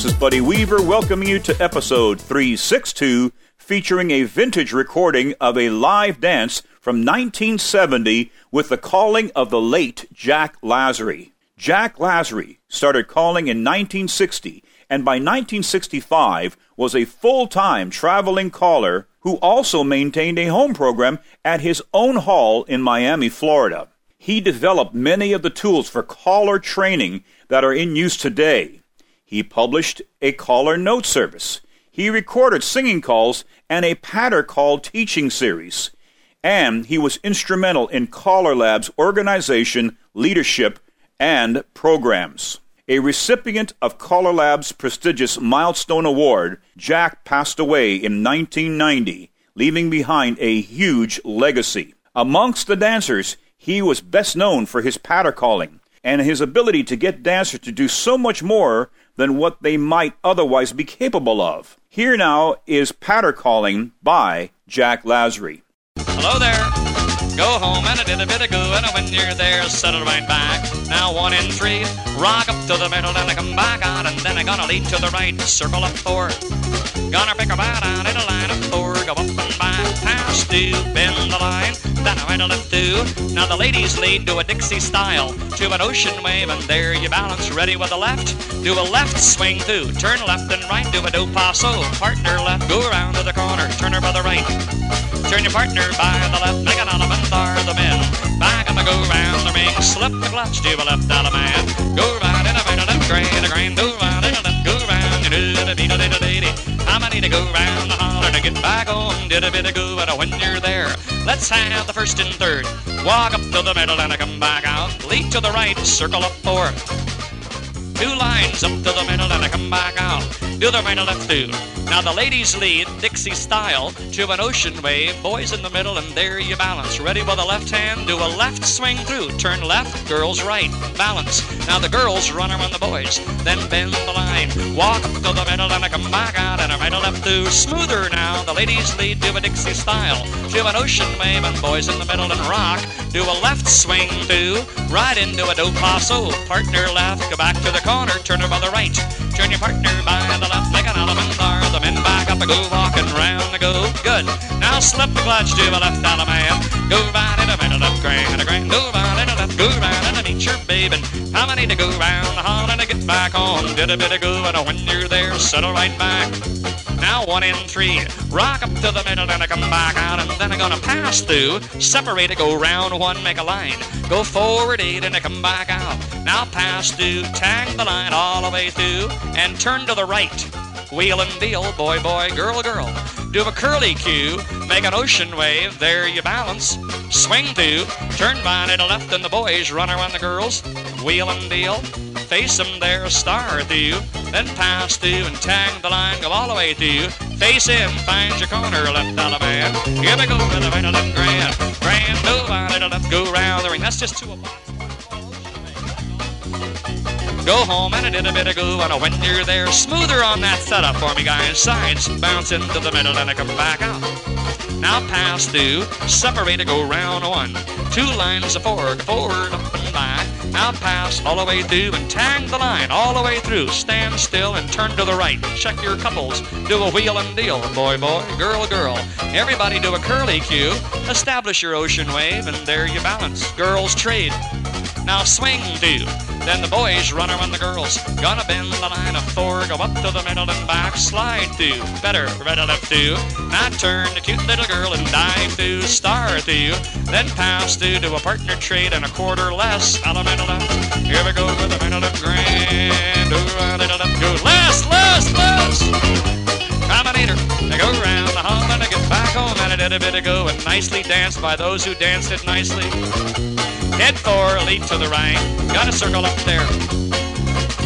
This is Buddy Weaver welcoming you to episode 362, featuring a vintage recording of a live dance from 1970 with the calling of the late Jack Lasry. Jack Lasry started calling in 1960 and by 1965 was a full time traveling caller who also maintained a home program at his own hall in Miami, Florida. He developed many of the tools for caller training that are in use today. He published a caller note service. He recorded singing calls and a patter call teaching series. And he was instrumental in CALLERLAB's organization, leadership, and programs. A recipient of CALLERLAB's prestigious Milestone Award, Jack passed away in 1990, leaving behind a huge legacy. Amongst the dancers, he was best known for his patter calling and his ability to get dancers to do so much more than what they might otherwise be capable of. Here now is patter calling by Jack Lasry. Hello there. Go home and I did a bit of goo, and when you're there, settle right back. Now one in three, rock up to the middle, then I come back out, and then I gonna lead to the right, circle up four. Gonna pick a bat out in a line of go up and back, pass two, bend the line, then I went a left two. Now the ladies lead to a Dixie style, to an ocean wave, and there you balance, ready with the left. Do a left swing through, turn left and right, do a do paso, partner left, go around to the corner, turn her by the right. Turn your partner by the left, make an element or the men. Back up and go round the ring, slip the clutch, do a left element. Go round in a middle, left grand, a grand, go round in a left, go round, you do da dee da dee da dee dee. I'm gonna need to go round a bit of go, and when you're there, let's have the first and third. Walk up to the middle and I come back out, lead to the right, circle up four. Two lines up to the middle and I come back out. Do the right and left two. Now the ladies lead, Dixie style, to an ocean wave. Boys in the middle and there you balance. Ready with the left hand, do a left swing through. Turn left, girls right. Balance. Now the girls run around the boys. Then bend the line. Walk up to the middle and I come back out and a right and left two. Smoother now. The ladies lead to a Dixie style. To an ocean wave and boys in the middle and rock. Do a left swing through. Right into a do paso. Partner left, go back to the corner, turn her by the right. Turn your partner by the left, make an or the men back up and go walking round the go. Good. Now slip the clutch to the left out of man. Go right in the middle, left grand, How to go round and to get back on? Did a bit of go and when you're there, settle right back. Now one in three, rock up to the middle and I come back out and then I'm gonna pass through. Separate it, go round one, make a line. Go forward eight and I come back out. Now pass through, tag the line all the way through and turn to the right. Wheel and deal, boy, boy, girl, girl. Do a curly cue, make an ocean wave, there you balance. Swing through, turn by to left and the boys run around the girls. Wheel and deal, face them there, star through. Then pass through and tag the line, go all the way through. Face in, find your corner, left Alabama. Here we go with the right to left grand. Grand, on to left, go round the ring. That's just two of Go home and I did a bit of go and when you're there, smoother on that setup for me, guys. Sides bounce into the middle and I come back out. Now pass through, separate, go round one. Two lines of four, forward, up and back. Now pass all the way through and tag the line all the way through. Stand still and turn to the right. Check your couples. Do a wheel and deal. Boy, boy, girl, girl. Everybody do a curly cue. Establish your ocean wave and there you balance. Girls trade. Now swing through. Then the boys run around the girls. Gonna bend the line of four, go up to the middle and back, slide through. Better, right or left through. Now turn the cute little girl and dive through, star through. Then pass through to a partner trade and a quarter less. Element left. Here we go with a middle left grand. Go less, less, less. Combinator. They go round the hall and I get back home and a bit of go and nicely danced by those who danced it nicely. Head four, lead to the right. Got a circle up there.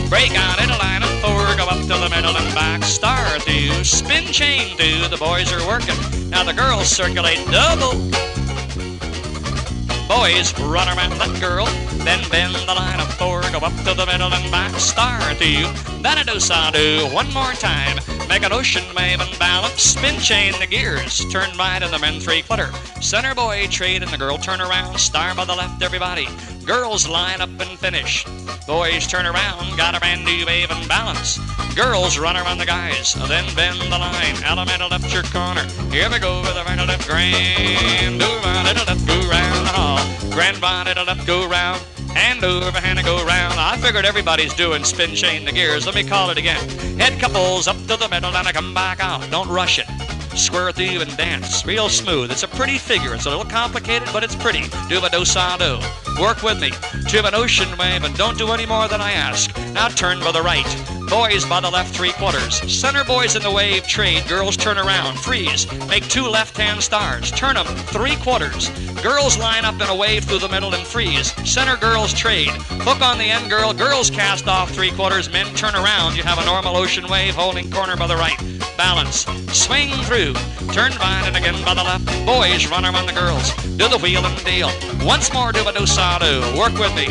Break out in a line of four, go up to the middle and back. Star through, spin chain through. The boys are working. Now the girls circulate double. Boys run around that girl, then bend the line four, go up to the middle and back, star two, then a do sa do, one more time. Make an ocean wave and balance, spin chain the gears, turn right in the men three quarter. Center boy trade and the girl turn around, star by the left, everybody. Girls line up and finish. Boys turn around, got a brand new wave and balance. Girls run around the guys, then bend the line. Elemental left your corner. Here we go with a right left grand. Do it'll left go round the hall. Grand it'll left go round. Hand over, hand and go round. I figured everybody's doing spin chain the gears. Let me call it again. Head couples up to the middle and I come back out. Don't rush it square through and dance. Real smooth. It's a pretty figure. It's a little complicated, but it's pretty. Do a do sa do. Work with me. To an ocean wave and don't do any more than I ask. Now turn by the right. Boys by the left three quarters. Center boys in the wave trade. Girls turn around. Freeze. Make two left hand stars. Turn them three quarters. Girls line up in a wave through the middle and freeze. Center girls trade. Hook on the end girl. Girls cast off three quarters. Men turn around. You have a normal ocean wave holding corner by the right. Balance. Swing through. Turn right and again by the left. Boys run around the girls. Do the wheel and deal. Once more do a do sa do. Work with me.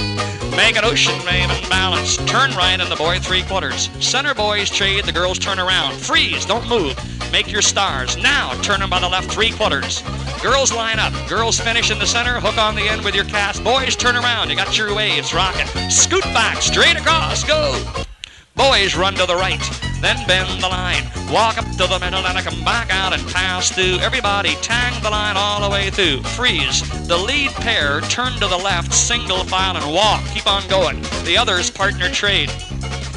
Make an ocean wave and balance. Turn right and the boy three quarters. Center boys trade. The girls turn around. Freeze. Don't move. Make your stars. Now turn them by the left three quarters. Girls line up. Girls finish in the center. Hook on the end with your cast. Boys turn around. You got your waves rocking. Scoot back. Straight across. Go. Boys run to the right, then bend the line. Walk up to the middle and I come back out and pass through. Everybody tang the line all the way through. Freeze. The lead pair turn to the left, single file and walk. Keep on going. The others partner trade.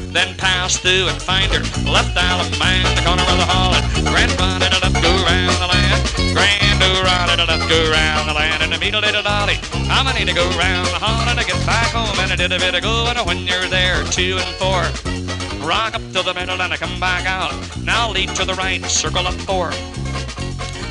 Then pass through and find her left island man, the corner of the hall, and grand run it up, go round the land. Grand do run it up, go round the land, and a meet a little dolly. I'm gonna need to go round the hall and I get back home, and I did a bit of go, and when you're there, two and four. Rock up to the middle and I come back out. Now lead to the right, circle up four.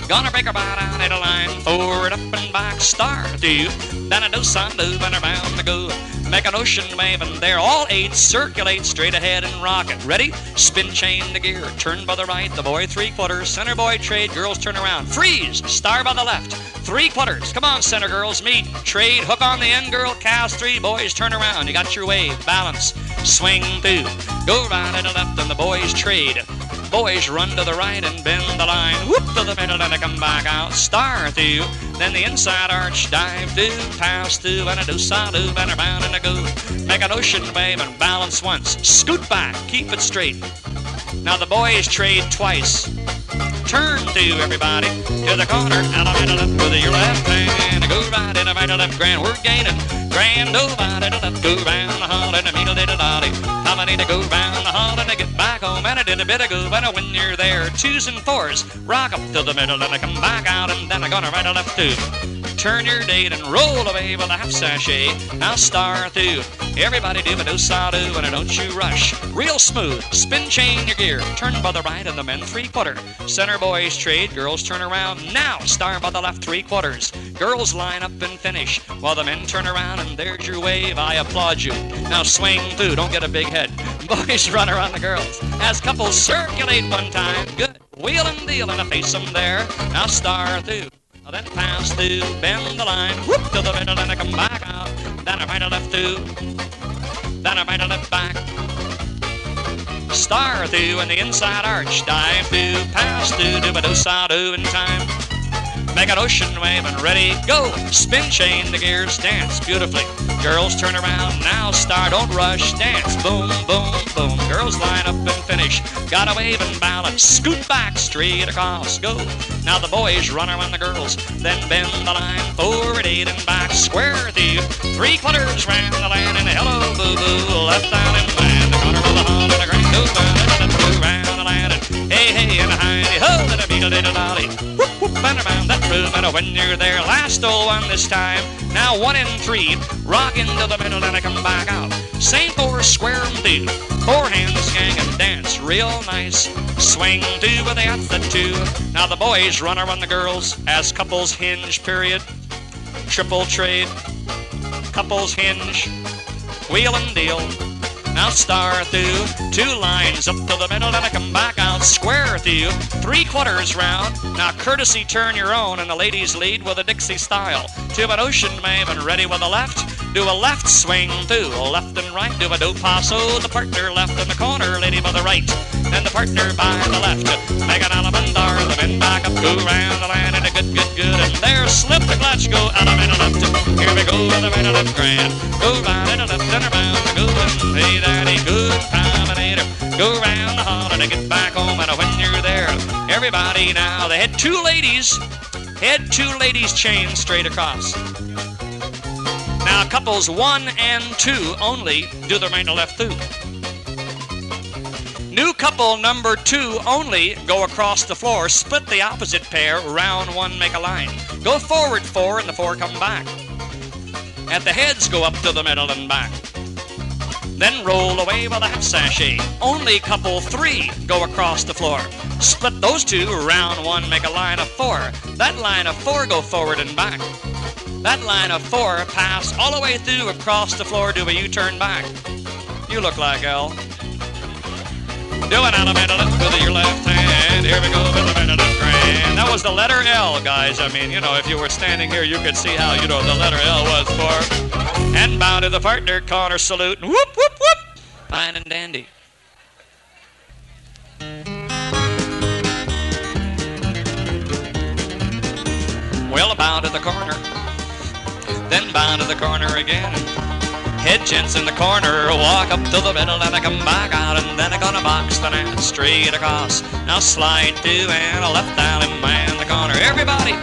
Gonna break her down at a line, forward up and back, star do. Then a do sa do, and around the go. Make an ocean wave and there all eight circulate straight ahead and rock it. Ready? Spin chain the gear, turn by the right, the boy three quarters, center boy trade, girls turn around. Freeze! Star by the left, three quarters. Come on, center girls, meet, trade, hook on the end girl, cast three, boys turn around. You got your wave, balance, swing through. Go right and left and the boys trade. Boys run to the right and bend the line. Whoop to the middle and I come back out. Star through. Then the inside arch dive through. Pass through and I do sa do. And around and I go. Make an ocean wave and balance once. Scoot back. Keep it straight. Now the boys trade twice. Turn through everybody to the corner. Out of it left with your left hand. Go right and a right left grand. We're gaining. Grand left. Go round the hall and a meet a dolly. How many to go round the hall and I get back home and I did a bit of go. And when you're there, twos and fours. Rock up to the middle and I come back out and then I gonna right a left too. Turn your date and roll away with a half sashay. Now star through. Everybody do a do sa do and don't you rush. Real smooth. Spin chain your gear. Turn by the right and the men three quarter. Center boys trade. Girls turn around. Now star by the left three quarters. Girls line up and finish while the men turn around and there's your wave. I applaud you. Now swing through. Don't get a big head. Boys run around the girls as couples circulate one time. Good. Wheel and deal and I face them there. Now star through. Then pass through, bend the line, whoop to the middle, and I come back out. Then I right a left through, then I right a left back. Star through and the inside arch, dive through, pass through, do a do sa do in time. Make an ocean wave and ready, go. Spin chain the gears, dance beautifully. Girls turn around, now star, don't rush, dance. Boom, boom, boom. Girls line up and finish. Got a wave and balance, scoot back, straight across, go. Now the boys run around the girls, then bend the line, forward, eight and back, square through. Three quarters round the land, and hello, boo boo, left down and land, the corner of the hall, and a grand go round, round the land, and hey, hey, and a hiney, ho, and a beat a little dolly. Whoop, whoop, and around that room, and when you're there, last old one this time. Now one in three, rock into the middle, and I come back out. Same four, square and through. Four hands, gang, and dance real nice. Swing two the at the two. Now the boys run around the girls as couples hinge, period. Triple trade, couples hinge, wheel and deal. Now star through, two lines up to the middle, then I come back out square through, three quarters round. Now courtesy turn your own, and the ladies lead with a Dixie style. To an ocean wave and ready with a left. Do a left swing through, left and right. Do a do paso, the partner left in the corner, lady by the right. and the partner by the left. Make an alabandar, the bend back up, go round the line, and a good, good, good. And there, slip the clutch, go out of left. Here we go, the right left grand. Go right and a left and around, go and hey, daddy, good promenader. Go round the hall and get back home, and when you're there, everybody now, they had two ladies, had two ladies chained straight across. Now, couples one and two only do the right and left through. New couple number two only go across the floor, split the opposite pair, round one, make a line. Go forward four, and the four come back. At the heads, go up to the middle and back. Then roll away with a half sashay. Only couple three go across the floor. Split those two, round one, make a line of four. That line of four go forward and back. That line of four pass all the way through across the floor, do a U-turn back. You look like L. Do an elemental with your left hand. Here we go with the minute grand. That was the letter L, guys. I mean, you know, if you were standing here, you could see how, you know, the letter L was for. And bow to the partner, corner salute. and Whoop, whoop, whoop. Fine and dandy. Well, bow to the corner. Then bow to the corner again. Head gents in the corner, walk up to the middle, and I come back out, and then I gonna box the gnat straight across. Now slide to and a left down and man the corner. Everybody,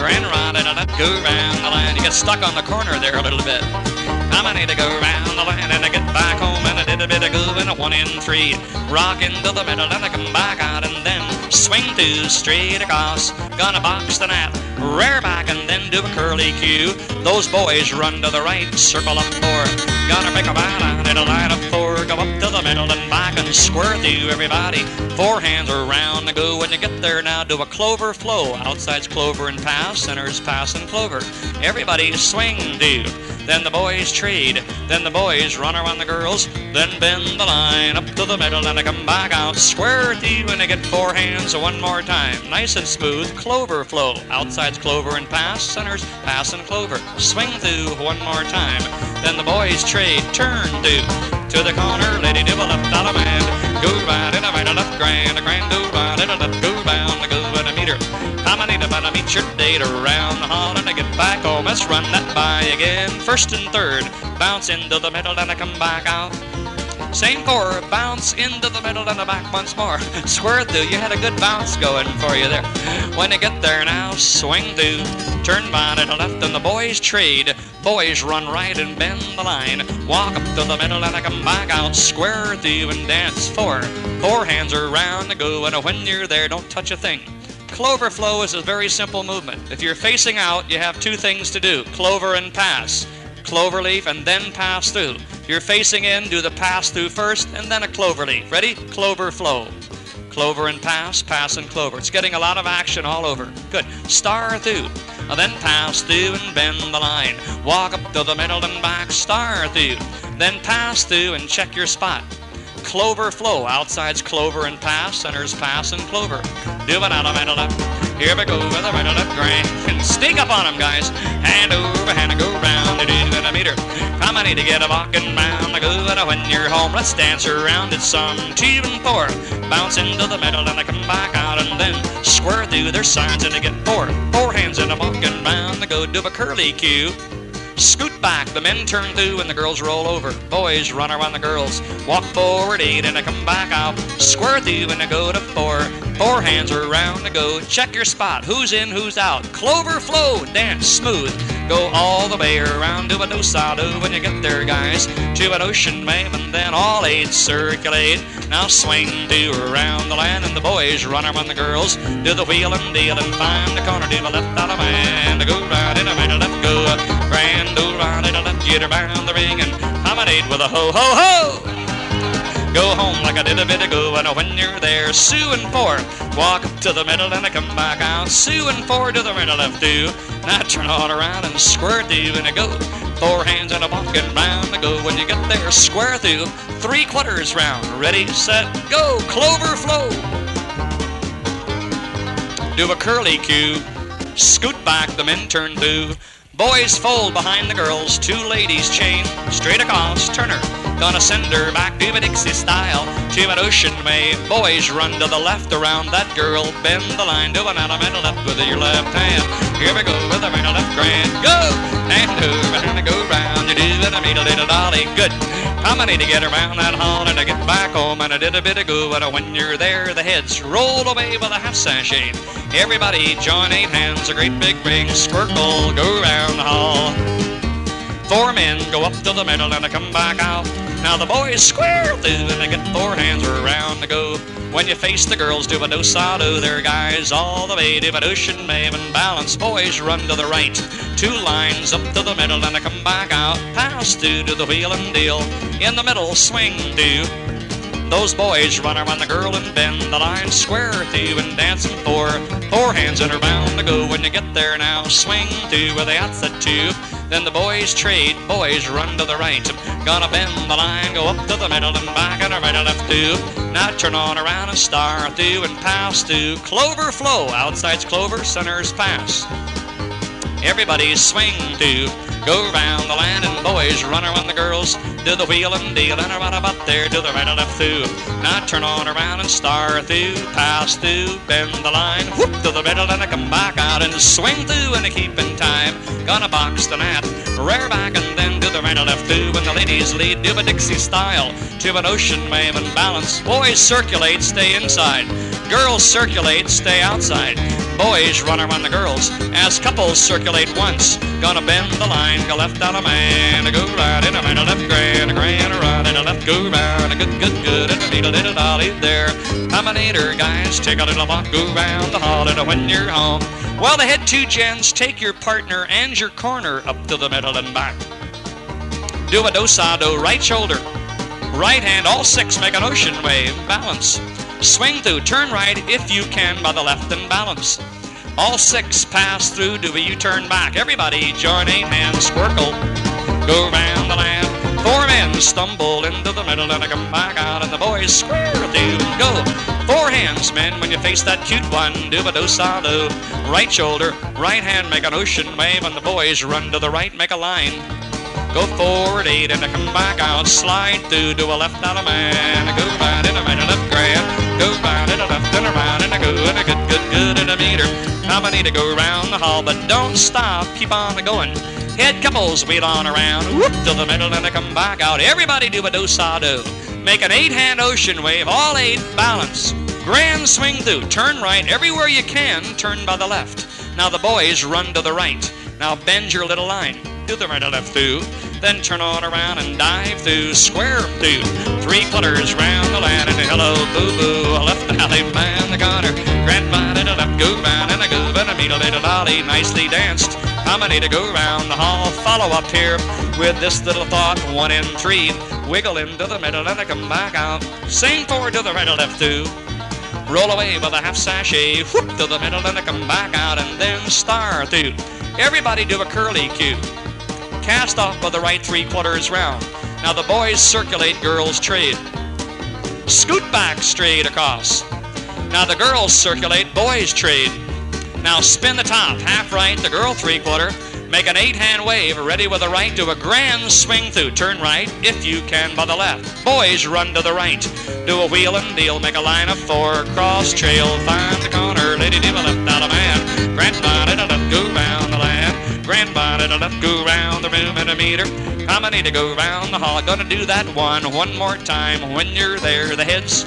grand ride and let go round the line. You get stuck on the corner there a little bit. I need to go round the line and I get back home and I did a bit of grooving, a one in three. Rock into the middle and I come back out and swing two straight across. Gonna box the gnat, rear back and then do a curly cue. Those boys run to the right, circle up four. Gonna make a line in a line of four. Go up to the middle and back and square through everybody. Four hands around to go when you get there now. Do a clover flow. Outside's clover and pass, center's pass and clover. Everybody swing do. Then the boys trade. Then the boys run around the girls. Then bend the line up to the middle and I come back out. Square through when I get four hands one more time. Nice and smooth. Clover flow. Outside's clover and pass. Center's pass and clover. Swing through one more time. Then the boys trade. Turn do. To the corner. Lady do a left out of man. Go right and a right a left grand. A grand go right and a left go bound. A go and a meter. A need to meet your date around the hall and I get back oh, home. Let's run that by again. First and third, bounce into the middle and I come back out. Same four, bounce into the middle and the back once more. Square through, you had a good bounce going for you there. When you get there now, swing through. Turn by to the left and the boys trade. Boys run right and bend the line. Walk up to the middle and I come back out. Square through and dance four. Four hands are around to go and when you're there, don't touch a thing. Clover flow is a very simple movement. If you're facing out, you have two things to do clover and pass. Clover leaf and then pass through. You're facing in, do the pass through first and then a clover leaf. Ready? Clover flow. Clover and pass, pass and clover. It's getting a lot of action all over. Good. Star through. And then pass through and bend the line. Walk up to the middle and back, star through. Then pass through and check your spot. Clover flow. Outside's clover and pass, center's pass and clover. Do it out of middle. Here we go with a right left grand. And sneak up on them, guys. Hand over hand and go round. Do in a meter. Come on, need to get a walking round. I go and when you're home, let's dance around. It's some two and four. Bounce into the middle and I come back out and then square through their signs and they get four. Four hands in a walking round. I go do a curly cue. Scoot back, the men turn through and the girls roll over. Boys run around the girls. Walk forward eight and I come back out. Square through and I go to four. Four hands around to go. Check your spot. Who's in, who's out. Clover flow, dance smooth. Go all the way around to a do do when you get there, guys. To an ocean wave and then all eight circulate. Now swing do around the land and the boys run around the girls. Do the wheel and deal and find the corner. Do the left out of man. To go right in the middle, left go. Grand old right in a left, get around the ring and promenade with a ho ho ho. Go home like I did a bit ago, and when you're there, Sue and four. Walk up to the middle and I come back out. Sue and four to the middle of two. Now turn all around and square through and I go. Four hands and a walking round. I go when you get there, square through. Three quarters round. Ready, set, go. Clover flow. Do a curly cue. Scoot back, the men turn through. Boys fold behind the girls, two ladies chain straight across Turner. Gonna send her back to a Dixie style to an ocean wave. Boys run to the left around that girl, bend the line to an elemental left with your left hand. Here we go with the middle left grand. Go! And over and go round. You do it, I a little dolly. Good. How many to get around that hall and to get back home and I did a bit of go and when you're there the heads roll away with a half sashay. Everybody join eight hands, a great big ring, squircle, go round the hall. Four men go up to the middle and they come back out. Now the boys square through and they get four hands around to go. When you face the girls, do a do sa do. Their guys all the way, do a ocean maven balance. Boys run to the right, two lines up to the middle and they come back out. Pass through to the wheel and deal. In the middle, swing do. Those boys run around the girl and bend the line square through and dancing four. Four hands and are bound to go when you get there now. Swing to where they outside two. Then the boys trade, boys run to the right. Gonna bend the line, go up to the middle and back and right and left two. Now turn on around and star through and pass through. Clover flow, outside's clover, center's pass. Everybody swing to go round the land and boys run around the girls do the wheel and deal and around about there to the right and left through. Now turn on around and star through pass through bend the line whoop to the middle and I come back out and swing through and I keep in time. Gonna box the rear back and then to the right and left through. And the ladies lead do a Dixie style to an ocean wave and balance. Boys circulate stay inside. Girls circulate stay outside. Boys run around the girls as couples circulate once. Gonna bend the line, go left out a man, go right in a man, left grand, a grand, a right, and a left go round, a good, good, good, and a little, little dolly there. Combinator guys, take a little walk, go round the hall, and when you're home. Well, the head two gents take your partner and your corner up to the middle and back. Do a dosado, right shoulder, right hand, all six make an ocean wave, balance. Swing through, turn right if you can by the left and balance. All six pass through, do a U-turn back. Everybody join eight hands, squircle. Go round the land. Four men stumble into the middle and I come back out and the boys square through. Go. Four hands, men, when you face that cute one, do a do do. Right shoulder, right hand, make an ocean wave, and the boys run to the right, make a line. Go forward eight and I come back out, slide through, do a left out a man, go right in a right, a left grand, go right in a left and around and I go and a good, good, good in a meter. Now I need to go around the hall, but don't stop, keep on going. Head couples wheel on around, whoop to the middle and they come back out. Everybody do a do sa do. Make an eight hand ocean wave, all eight, balance. Grand swing through, turn right everywhere you can, turn by the left. Now the boys run to the right. Now bend your little line, do the right and left through. Then turn on around and dive through, square through. Three quarters round the land and hello boo boo. Left alley man the corner. Grandma did a left go round and a go and a meet a little dolly nicely danced. How many to go round the hall? Follow up here with this little thought. One in three. Wiggle into the middle and I come back out. Sing forward to the right or left through. Roll away with a half sashay. Whoop to the middle and I come back out and then star through. Everybody do a curly cue. Cast off by the right three quarters round. Now the boys circulate, girls trade. Scoot back straight across. Now the girls circulate, boys trade. Now spin the top, half right, the girl three quarter. Make an eight hand wave, ready with the right, do a grand swing through. Turn right, if you can, by the left. Boys run to the right. Do a wheel and deal, make a line of four. Cross trail, find the corner. Lady diva left out a man. Grandpa did a left, go round the land. Grandpa did a left, go round the room and a meter. How many to go round the hall? Gonna do that one, one more time. When you're there, the heads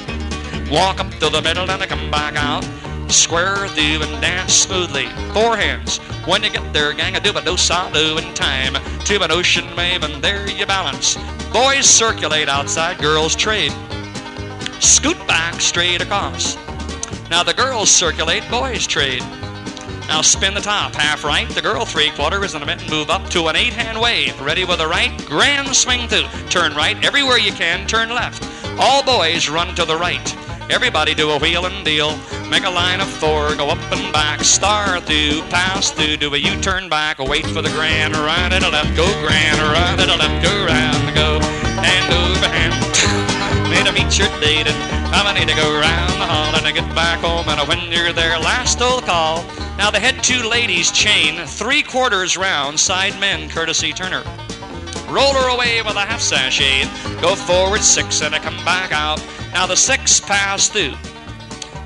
walk up to the middle and I come back out. Square through and dance smoothly. Four hands. When you get there, gang, I do a do sa do in time. To an ocean wave and there you balance. Boys circulate outside, girls trade. Scoot back straight across. Now the girls circulate, boys trade. Now spin the top, half right. The girl three quarters and a minute move up to an eight hand wave. Ready with the right, grand swing through. Turn right everywhere you can, turn left. All boys run to the right. Everybody do a wheel and deal. Make a line of four, go up and back, star through, pass through, do a U-turn back, wait for the grand, right a left, go grand, right a left, go round, go, hand over hand. Made to meet your date and I need to go around the hall and I get back home and when you're there, last old call. Now the head two ladies chain, three quarters round, side men, courtesy Turner. Roll her away with a half sashay. Go forward six and I come back out. Now the six pass through.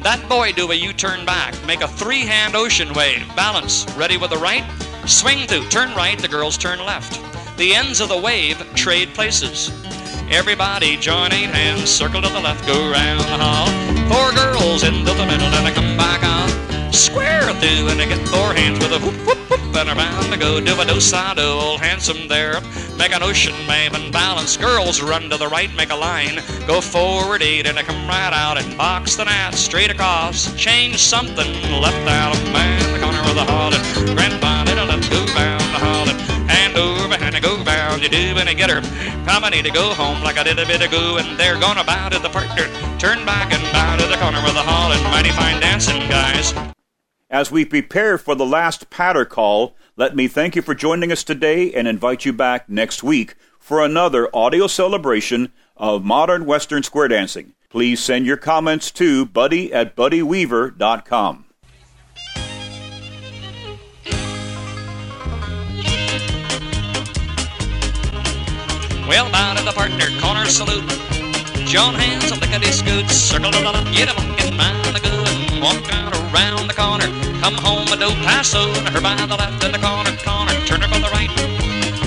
That boy do a U-turn back. Make a three-hand ocean wave. Balance. Ready with the right. Swing through. Turn right. The girls turn left. The ends of the wave trade places. Everybody join eight hands. Circle to the left. Go round the hall. Four girls into the middle and I come back out. Square through and I get four hands with a whoop whoop whoop and around to go do a do sa do old handsome there. Make an ocean wave and balance. Girls run to the right, make a line. Go forward eight and I come right out and box the gnat straight across. Change something left out of man the corner of the hall and grandpa did a left go round the hall and hand over hand and go round you do and I get her. Need to go home like I did a bit ago and they're gonna bow to the partner. Turn back and bow to the corner of the hall and mighty fine dancing guys. As we prepare for the last patter call, let me thank you for joining us today and invite you back next week for another audio celebration of modern Western square dancing. Please send your comments to buddy at buddyweaver.com. Well, down in the partner corner salute. Join hands, circle to the left, get a monkey round the good, walk Come home a do paso, and her by the left in the corner, corner, turn her from the right.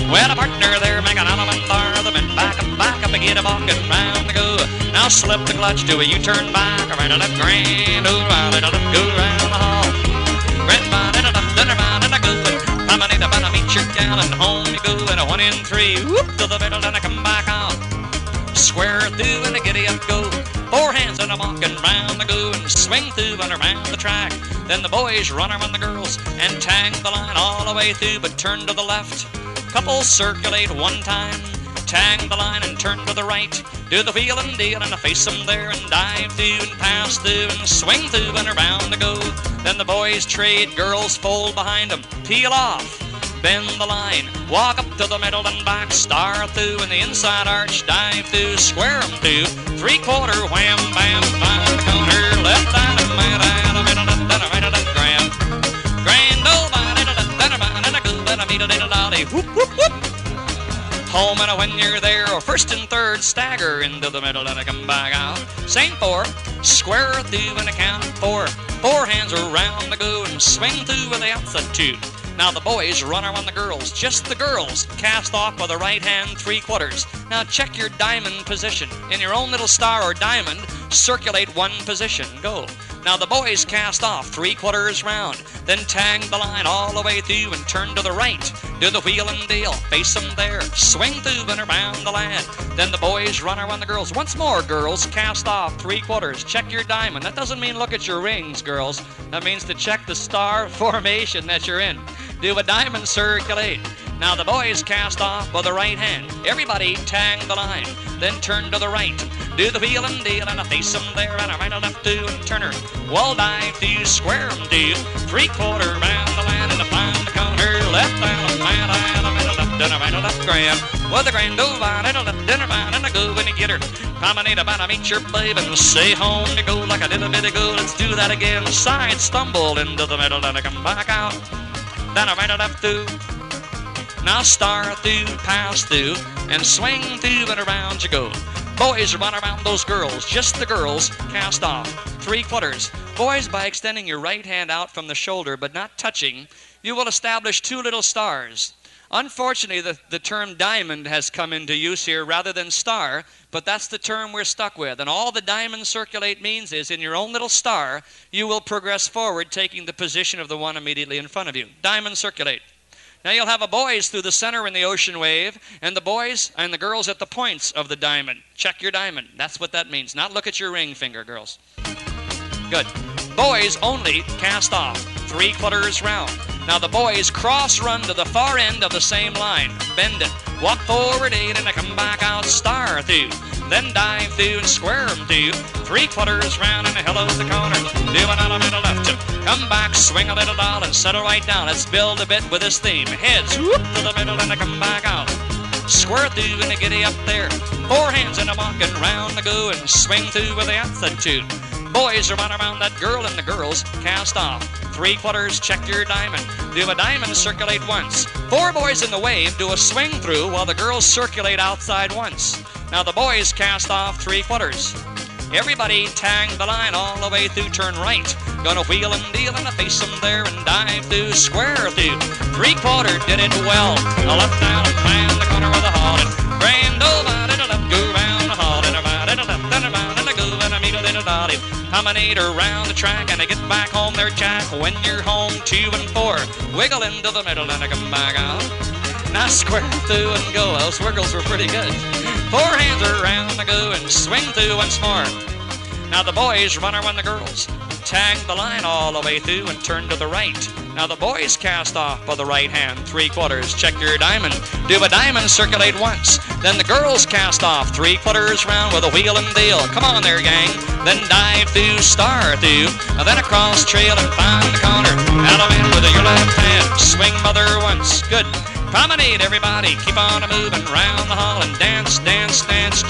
Well, a partner there, make an element bar, the men back up, back up, and get a walking round the go. Now slip the clutch, do a U-turn back, around the left, grand, oh, round the left, go round the hall. Grand, by the left, then around and I go, I'm a need to meet your gal, and home you go, and a one in three, whoop, to the middle, and I come back out. Square through and a giddy up go. Four hands and a walking round the go swing through and around the track. Then the boys run around the girls and tang the line all the way through, but turn to the left. Couples circulate one time, tang the line and turn to the right. Do the wheel and deal and face them there and dive through and pass through and swing through and around the go. Then the boys trade, girls fold behind them, peel off bend the line, walk up to the middle and back, star through in the inside arch, dive through, square 'em through, three quarter wham bam, five corner, left a right, then grand, grand, oh, my, dolly, whoop, whoop, whoop. Home and when you're there, first and third, stagger into the middle and I come back out. Same four, square through and a count four. Four hands around the go and swing through with the outside two. Now the boys run around the girls, just the girls, cast off by the right hand three quarters. Now check your diamond position. In your own little star or diamond, circulate one position. Go. Now the boys cast off three quarters round, then tang the line all the way through and turn to the right. Do the wheel and deal, face them there, swing through and around the land. Then the boys run around the girls. Once more, girls, cast off three quarters. Check your diamond. That doesn't mean look at your rings, girls. That means to check the star formation that you're in do a diamond circulate. Now the boys cast off with the right hand. Everybody tang the line, then turn to the right. Do the wheel and deal and a face them there and a right and left do and turner. Wall dive do, square 'em do. Three quarter round the land and a find the corner. Left down a man and a middle left and a right and left grand. With a grand over and a left dinner man and a go when you get her. Promenade about to meet your babe and say home you go like I did a bit ago. Let's do that again. Side stumble into the middle and I come back out then I right it up through. Now star through, pass through, and swing through and around you go. Boys run around those girls, just the girls, cast off. Three quarters. Boys, by extending your right hand out from the shoulder but not touching, you will establish two little stars. Unfortunately, the, the term diamond has come into use here rather than star, but that's the term we're stuck with. And all the diamond circulate means is in your own little star, you will progress forward, taking the position of the one immediately in front of you. Diamond circulate. Now you'll have a boys through the center in the ocean wave, and the boys and the girls at the points of the diamond. Check your diamond. That's what that means. Not look at your ring finger, girls. Good. Boys only cast off. Three quarters round. Now the boys cross run to the far end of the same line. Bend it. Walk forward eight and come back out star through. Then dive through and square 'em through. Three quarters round and hello the corner. Do another middle left. Come back, swing a little doll and settle right down. Let's build a bit with this theme. Heads whoop to the middle and come back out. Square through and a giddy up there. Four hands in a walking round the go and swing through with the attitude. Boys are around that girl and the girls cast off. Three quarters, check your diamond. Do a diamond circulate once. Four boys in the wave do a swing through while the girls circulate outside once. Now the boys cast off three quarters. Everybody tang the line all the way through, turn right. Gonna wheel and deal and face them there and dive through, square through. Three quarter did it well. A left down and round the corner of the hall and grand over to the left, go round the hall and around to the left and around and go and a meet a little dolly. Promenade around the track and I get back home there, Jack. When you're home, two and four. Wiggle into the middle and I come back out. Now square through and go. Those wiggles were pretty good. Four hands around the go and swing through once more. Now the boys run around the girls. Tag the line all the way through and turn to the right. Now the boys cast off by the right hand, three quarters, check your diamond. Do a diamond circulate once. Then the girls cast off, three quarters round with a wheel and deal. Come on there, gang. Then dive through, star through. And Then across trail and find the corner. Out of in with your left hand. Swing mother once. Good. Promenade, everybody. Keep on a moving round the hall and dance, dance, dance.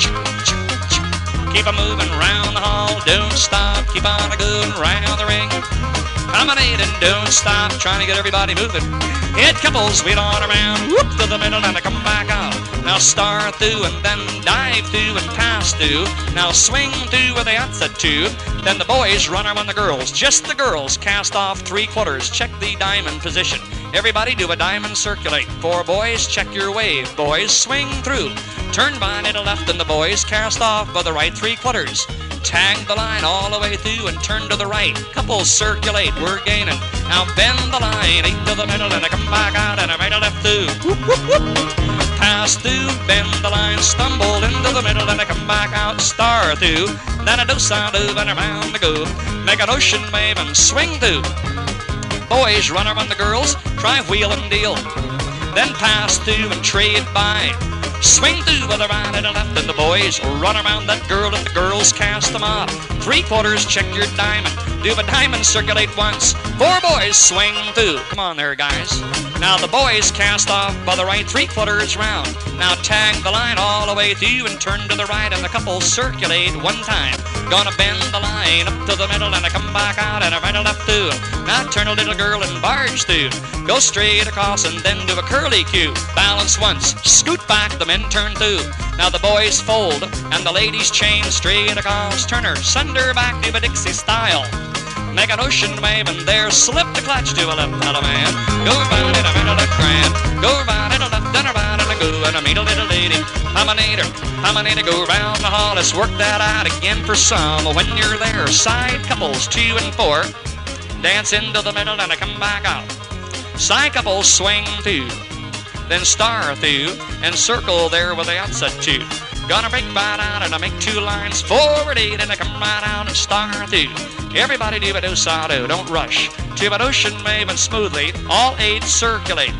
Keep a moving round the hall. Don't stop. Keep on a going round the ring. Promenade and don't stop. Trying to get everybody moving. Head couples wheel on around. Whoop to the middle and I come back out. Now star through and then dive through and pass through. Now swing through with the two. Then the boys run around the girls. Just the girls cast off three quarters. Check the diamond position. Everybody do a diamond circulate. Four boys, check your wave. Boys, swing through. Turn by to left and the boys cast off by the right three quarters. Tag the line all the way through and turn to the right. Couples circulate, we're gaining. Now bend the line, eight to the middle and I come back out and I right to left through. Whoop, whoop, whoop. Pass through, bend the line, stumble into the middle and I come back out, star through. Then I do side of and around the go. Make an ocean wave and swing through. Boys run around the girls, try wheel and deal. Then pass through and trade by. Swing through with a right and a left, and the boys run around that girl, and the girls cast them off. Three quarters, check your diamond. Do a diamond circulate once. Four boys swing through. Come on there, guys. Now the boys cast off by the right three quarters round. Now tag the line all the way through and turn to the right, and the couple circulate one time. Gonna bend the line up to the middle, and I come back out and I right and left through. Now turn a little girl and barge through. Go straight across and then do a curly cue. Balance once, scoot back, the men turn through. Now the boys fold and the ladies chain straight across. Turn her, send her back to a Dixie style. Make an ocean wave and there slip the clutch to a left of man. Go round in a middle left grand. Go round in a left and around and a go and a meet a little lady. Promenade her, promenade her, go round the hall. Let's work that out again for some. When you're there, side couples two and four. Dance into the middle and I come back out. Side couples swing through, then star through, and circle there with the outside two. Gonna break right out and I make two lines forward eight and I come right out and star through. Everybody do a do do, oh, don't rush. To an ocean wave and smoothly, all eight circulate.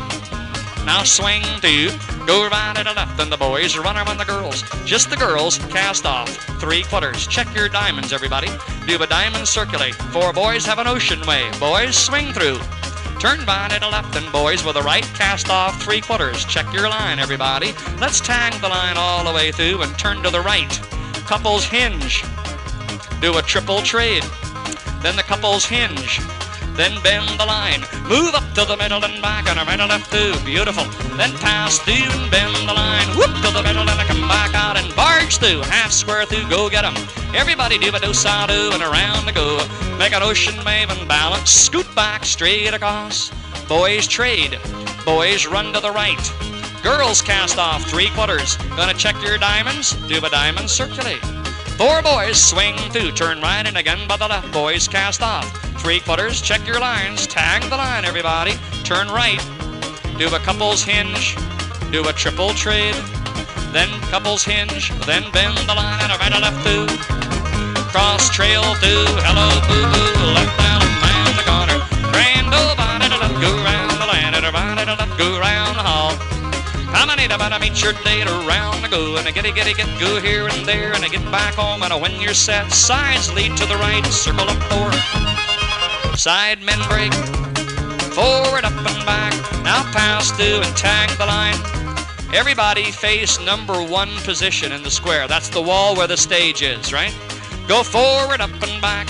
Now swing through, go right to the left, and the boys run around the girls. Just the girls cast off. Three quarters. Check your diamonds, everybody. Do a diamond circulate. Four boys have an ocean wave. Boys swing through. Turn by to the left and boys with the right cast off three quarters. Check your line, everybody. Let's tag the line all the way through and turn to the right. Couples hinge. Do a triple trade. Then the couples hinge. Then bend the line. Move up to the middle and back and a right and left through. Beautiful. Then pass through and bend the line. Whoop to the middle and come back out and barge through. Half square through. Go get 'em. Everybody do a do sa do and around the go. Make an ocean wave and balance. Scoot back straight across. Boys trade. Boys run to the right. Girls cast off three quarters. Gonna check your diamonds? Do a diamond circulate. Four boys swing through, turn right and again by the left. Boys cast off. Three quarters, check your lines. Tag the line, everybody. Turn right. Do a couples hinge. Do a triple trade. Then couples hinge. Then bend the line and a right or left through. Cross trail through. Hello, boo boo. Left down About to meet your date around the go and a get getty get go here and there. And I get back home and when you're set. Sides lead to the right circle up four. Side men break. Forward up and back. Now pass through and tag the line. Everybody face number one position in the square. That's the wall where the stage is, right? Go forward, up and back,